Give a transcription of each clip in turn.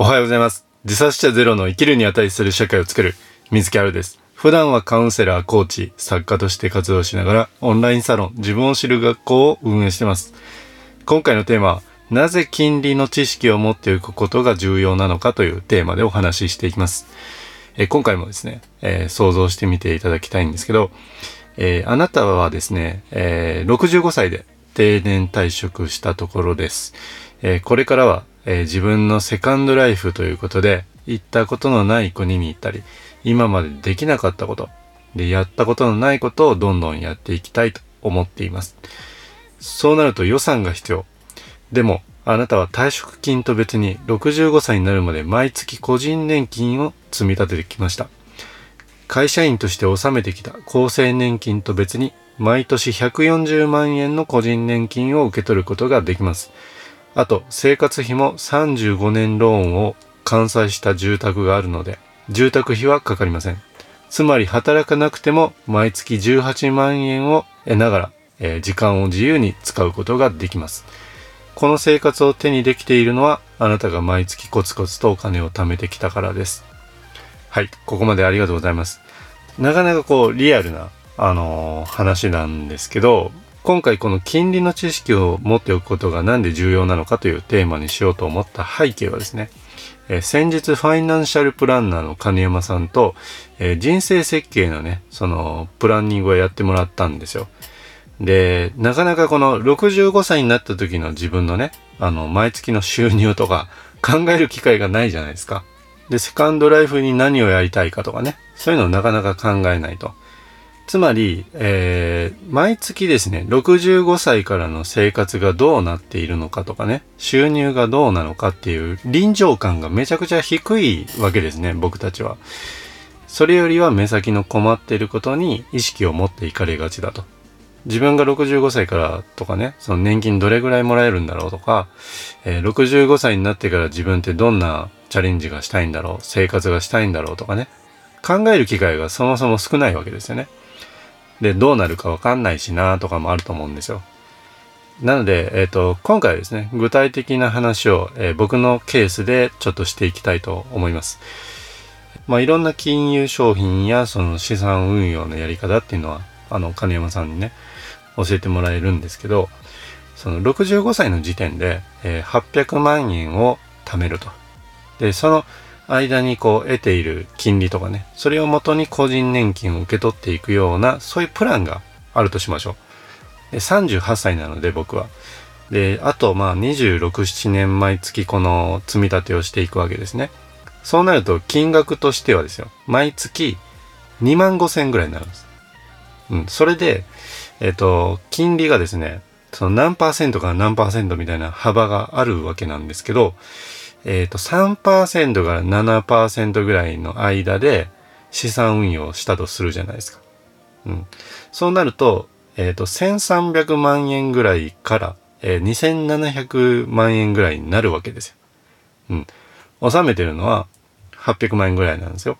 おはようございます。自殺者ゼロの生きるに値する社会を作る水木春です。普段はカウンセラー、コーチ、作家として活動しながらオンラインサロン、自分を知る学校を運営しています。今回のテーマは、なぜ金利の知識を持っておくことが重要なのかというテーマでお話ししていきます。え今回もですね、えー、想像してみていただきたいんですけど、えー、あなたはですね、えー、65歳で定年退職したところです。えこれからはえー、自分のセカンドライフということで、行ったことのない国に行ったり、今までできなかったこと、で、やったことのないことをどんどんやっていきたいと思っています。そうなると予算が必要。でも、あなたは退職金と別に65歳になるまで毎月個人年金を積み立ててきました。会社員として納めてきた厚生年金と別に毎年140万円の個人年金を受け取ることができます。あと、生活費も35年ローンを完済した住宅があるので、住宅費はかかりません。つまり働かなくても毎月18万円を得ながら、えー、時間を自由に使うことができます。この生活を手にできているのはあなたが毎月コツコツとお金を貯めてきたからです。はい、ここまでありがとうございます。なかなかこうリアルな、あのー、話なんですけど、今回この金利の知識を持っておくことが何で重要なのかというテーマにしようと思った背景はですね、え、先日ファイナンシャルプランナーの金山さんと、え、人生設計のね、そのプランニングをやってもらったんですよ。で、なかなかこの65歳になった時の自分のね、あの、毎月の収入とか考える機会がないじゃないですか。で、セカンドライフに何をやりたいかとかね、そういうのをなかなか考えないと。つまり、えー、毎月ですね、65歳からの生活がどうなっているのかとかね、収入がどうなのかっていう臨場感がめちゃくちゃ低いわけですね、僕たちは。それよりは目先の困っていることに意識を持っていかれがちだと。自分が65歳からとかね、その年金どれぐらいもらえるんだろうとか、えー、65歳になってから自分ってどんなチャレンジがしたいんだろう、生活がしたいんだろうとかね、考える機会がそもそも少ないわけですよね。で、どうなるかわかんないしなとかもあると思うんですよ。なので、えっ、ー、と、今回はですね、具体的な話を、えー、僕のケースでちょっとしていきたいと思います。まあ、いろんな金融商品やその資産運用のやり方っていうのは、あの、金山さんにね、教えてもらえるんですけど、その65歳の時点で、えー、800万円を貯めると。で、その間にこう得ている金利とかね、それをもとに個人年金を受け取っていくような、そういうプランがあるとしましょう。で38歳なので僕は。で、あとまあ26、7年毎月この積み立てをしていくわけですね。そうなると金額としてはですよ、毎月2万5千ぐらいになるんです。うん、それで、えっ、と、金利がですね、その何パーセントから何パーセントみたいな幅があるわけなんですけど、えっ、ー、と、3%から7%ぐらいの間で資産運用したとするじゃないですか。うん。そうなると、えっ、ー、と、1300万円ぐらいから、えー、2700万円ぐらいになるわけですよ。うん。納めてるのは800万円ぐらいなんですよ。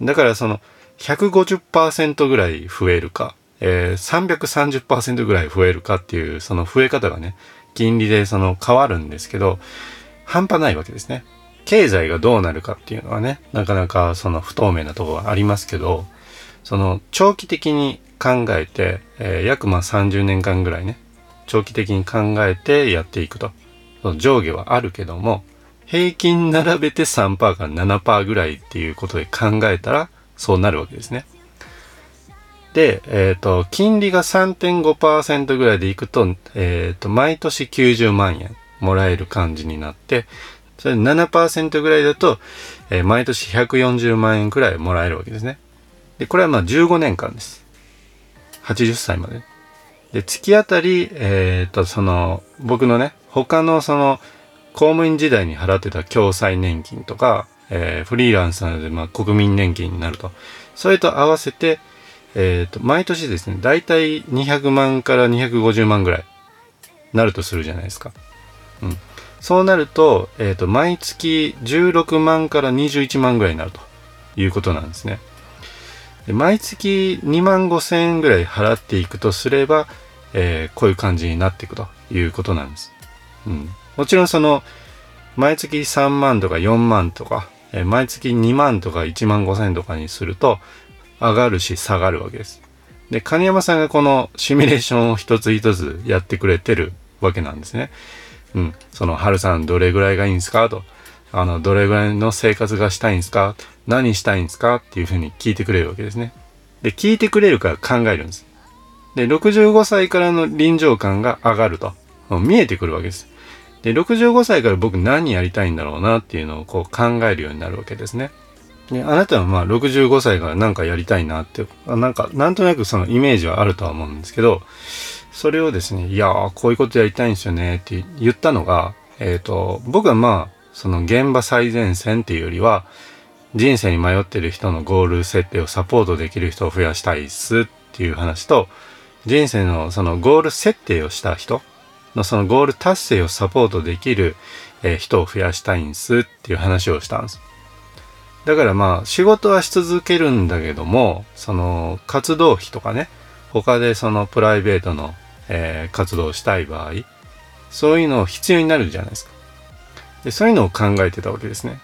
だからその150%ぐらい増えるか、えー、330%ぐらい増えるかっていうその増え方がね、金利でその変わるんですけど、半端ないわけですね。経済がどうなるかっていうのはね、なかなかその不透明なところはありますけど、その長期的に考えて、えー、約まあ30年間ぐらいね、長期的に考えてやっていくと。その上下はあるけども、平均並べて3%から7%ぐらいっていうことで考えたら、そうなるわけですね。で、えっ、ー、と、金利が3.5%ぐらいでいくと、えっ、ー、と、毎年90万円。もらえる感じになって、それ7%ぐらいだと、えー、毎年140万円くらいもらえるわけですね。で、これはまあ15年間です。80歳まで。で、月当たり、えー、っと、その、僕のね、他のその、公務員時代に払ってた共済年金とか、えー、フリーランスなので、まあ、国民年金になると。それと合わせて、えっ、と、毎年ですね、だいたい200万から250万ぐらいなるとするじゃないですか。そうなると,、えーと、毎月16万から21万ぐらいになるということなんですね。で毎月2万5千円ぐらい払っていくとすれば、えー、こういう感じになっていくということなんです。うん、もちろんその毎月3万とか4万とか、え毎月2万とか1万5千とかにすると上がるし下がるわけです。で、金山さんがこのシミュレーションを一つ一つやってくれてるわけなんですね。うん。その、春さんどれぐらいがいいんですかと。あの、どれぐらいの生活がしたいんですか何したいんですかっていうふうに聞いてくれるわけですね。で、聞いてくれるから考えるんです。で、65歳からの臨場感が上がると。見えてくるわけです。で、65歳から僕何やりたいんだろうなっていうのをこう考えるようになるわけですね。で、あなたはまあ65歳から何かやりたいなって、なんか、なんとなくそのイメージはあるとは思うんですけど、それをですね、いやー、こういうことやりたいんですよねって言ったのが、えっ、ー、と、僕はまあ、その現場最前線っていうよりは、人生に迷ってる人のゴール設定をサポートできる人を増やしたいっすっていう話と、人生のそのゴール設定をした人のそのゴール達成をサポートできる、え人を増やしたいんすっていう話をしたんです。だからまあ仕事はし続けるんだけども、その活動費とかね、他でそのプライベートの、えー、活動したい場合、そういうのを必要になるじゃないですか。で、そういうのを考えてたわけですね。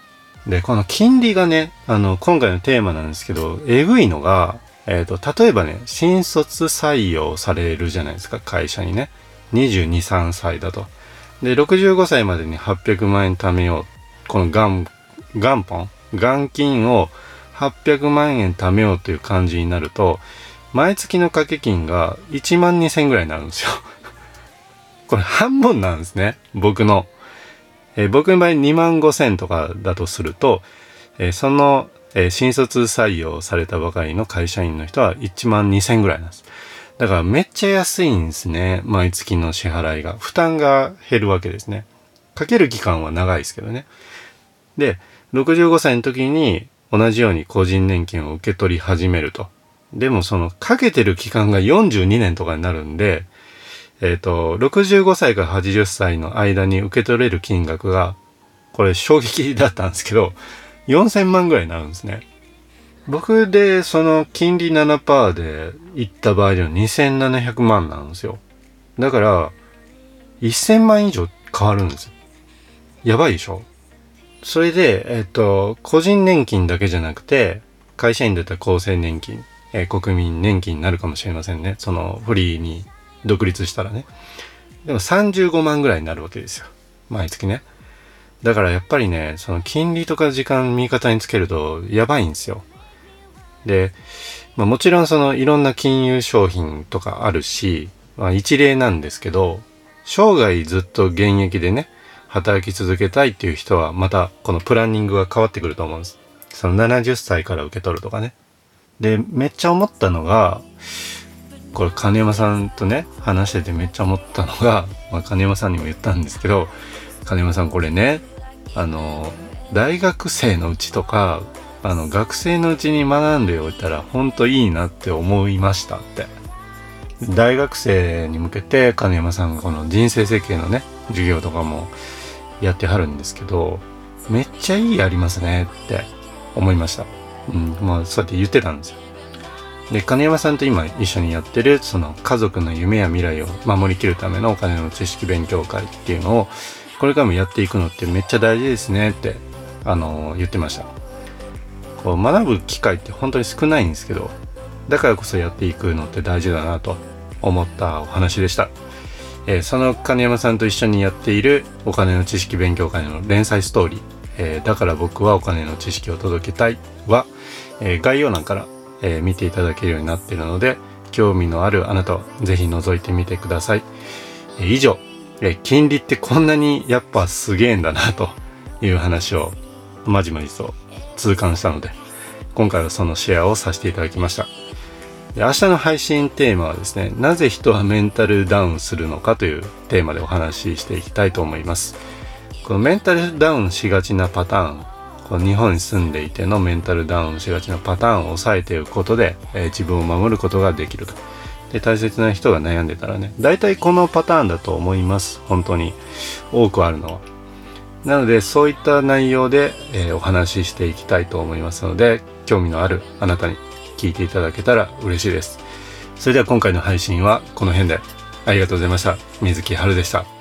で、この金利がね、あの、今回のテーマなんですけど、えぐいのが、えっ、ー、と、例えばね、新卒採用されるじゃないですか、会社にね。22、3歳だと。で、65歳までに800万円貯めよう。この元、元本？元金を800万円貯めようという感じになると、毎月の掛け金が1万2000円ぐらいになるんですよ。これ半分なんですね。僕の。えー、僕の場合2万5千とかだとすると、えー、その、えー、新卒採用されたばかりの会社員の人は1万2千ぐらいなんです。だからめっちゃ安いんですね。毎月の支払いが。負担が減るわけですね。かける期間は長いですけどね。で、65歳の時に同じように個人年金を受け取り始めると。でもそのかけてる期間が42年とかになるんで、えっ、ー、と、65歳から80歳の間に受け取れる金額が、これ衝撃だったんですけど、4000万ぐらいになるんですね。僕でその金利7%で行った場合では2700万なんですよ。だから、1000万以上変わるんですよ。やばいでしょそれで、えっと、個人年金だけじゃなくて、会社員だったら厚生年金、えー、国民年金になるかもしれませんね。そのフリーに独立したらね。でも35万ぐらいになるわけですよ。毎月ね。だからやっぱりね、その金利とか時間味方につけるとやばいんですよ。で、まあ、もちろんそのいろんな金融商品とかあるし、まあ、一例なんですけど、生涯ずっと現役でね、働き続けたいっていう人はまたこのプランニングが変わってくると思うんです。その70歳から受け取るとかね。で、めっちゃ思ったのが、これ金山さんとね話しててめっちゃ思ったのが、まあ、金山さんにも言ったんですけど金山さんこれねあの大学生のうちとかあの学生のうちに学んでおいたらほんといいなって思いましたって。大学生に向けて金山さんがこの人生設計のね授業とかもやってはるんですけどめっちゃいいありますねって思いました。うんまあそうやって言ってたんですよで、金山さんと今一緒にやってる、その家族の夢や未来を守りきるためのお金の知識勉強会っていうのを、これからもやっていくのってめっちゃ大事ですねって、あのー、言ってました。こう学ぶ機会って本当に少ないんですけど、だからこそやっていくのって大事だなと思ったお話でした。えー、その金山さんと一緒にやっているお金の知識勉強会の連載ストーリー、えー、だから僕はお金の知識を届けたいは、えー、概要欄からえー、見ていただけるようになっているので、興味のあるあなたはぜひ覗いてみてください。えー、以上、えー、金利ってこんなにやっぱすげえんだなという話をまじまじと痛感したので、今回はそのシェアをさせていただきました。で明日の配信テーマはですね、なぜ人はメンタルダウンするのかというテーマでお話ししていきたいと思います。このメンタルダウンしがちなパターンこの日本に住んでいてのメンタルダウンしがちなパターンを抑えていくことで、えー、自分を守ることができると。で、大切な人が悩んでたらね、大体このパターンだと思います。本当に。多くあるのは。なので、そういった内容で、えー、お話ししていきたいと思いますので、興味のあるあなたに聞いていただけたら嬉しいです。それでは今回の配信はこの辺でありがとうございました。水木春でした。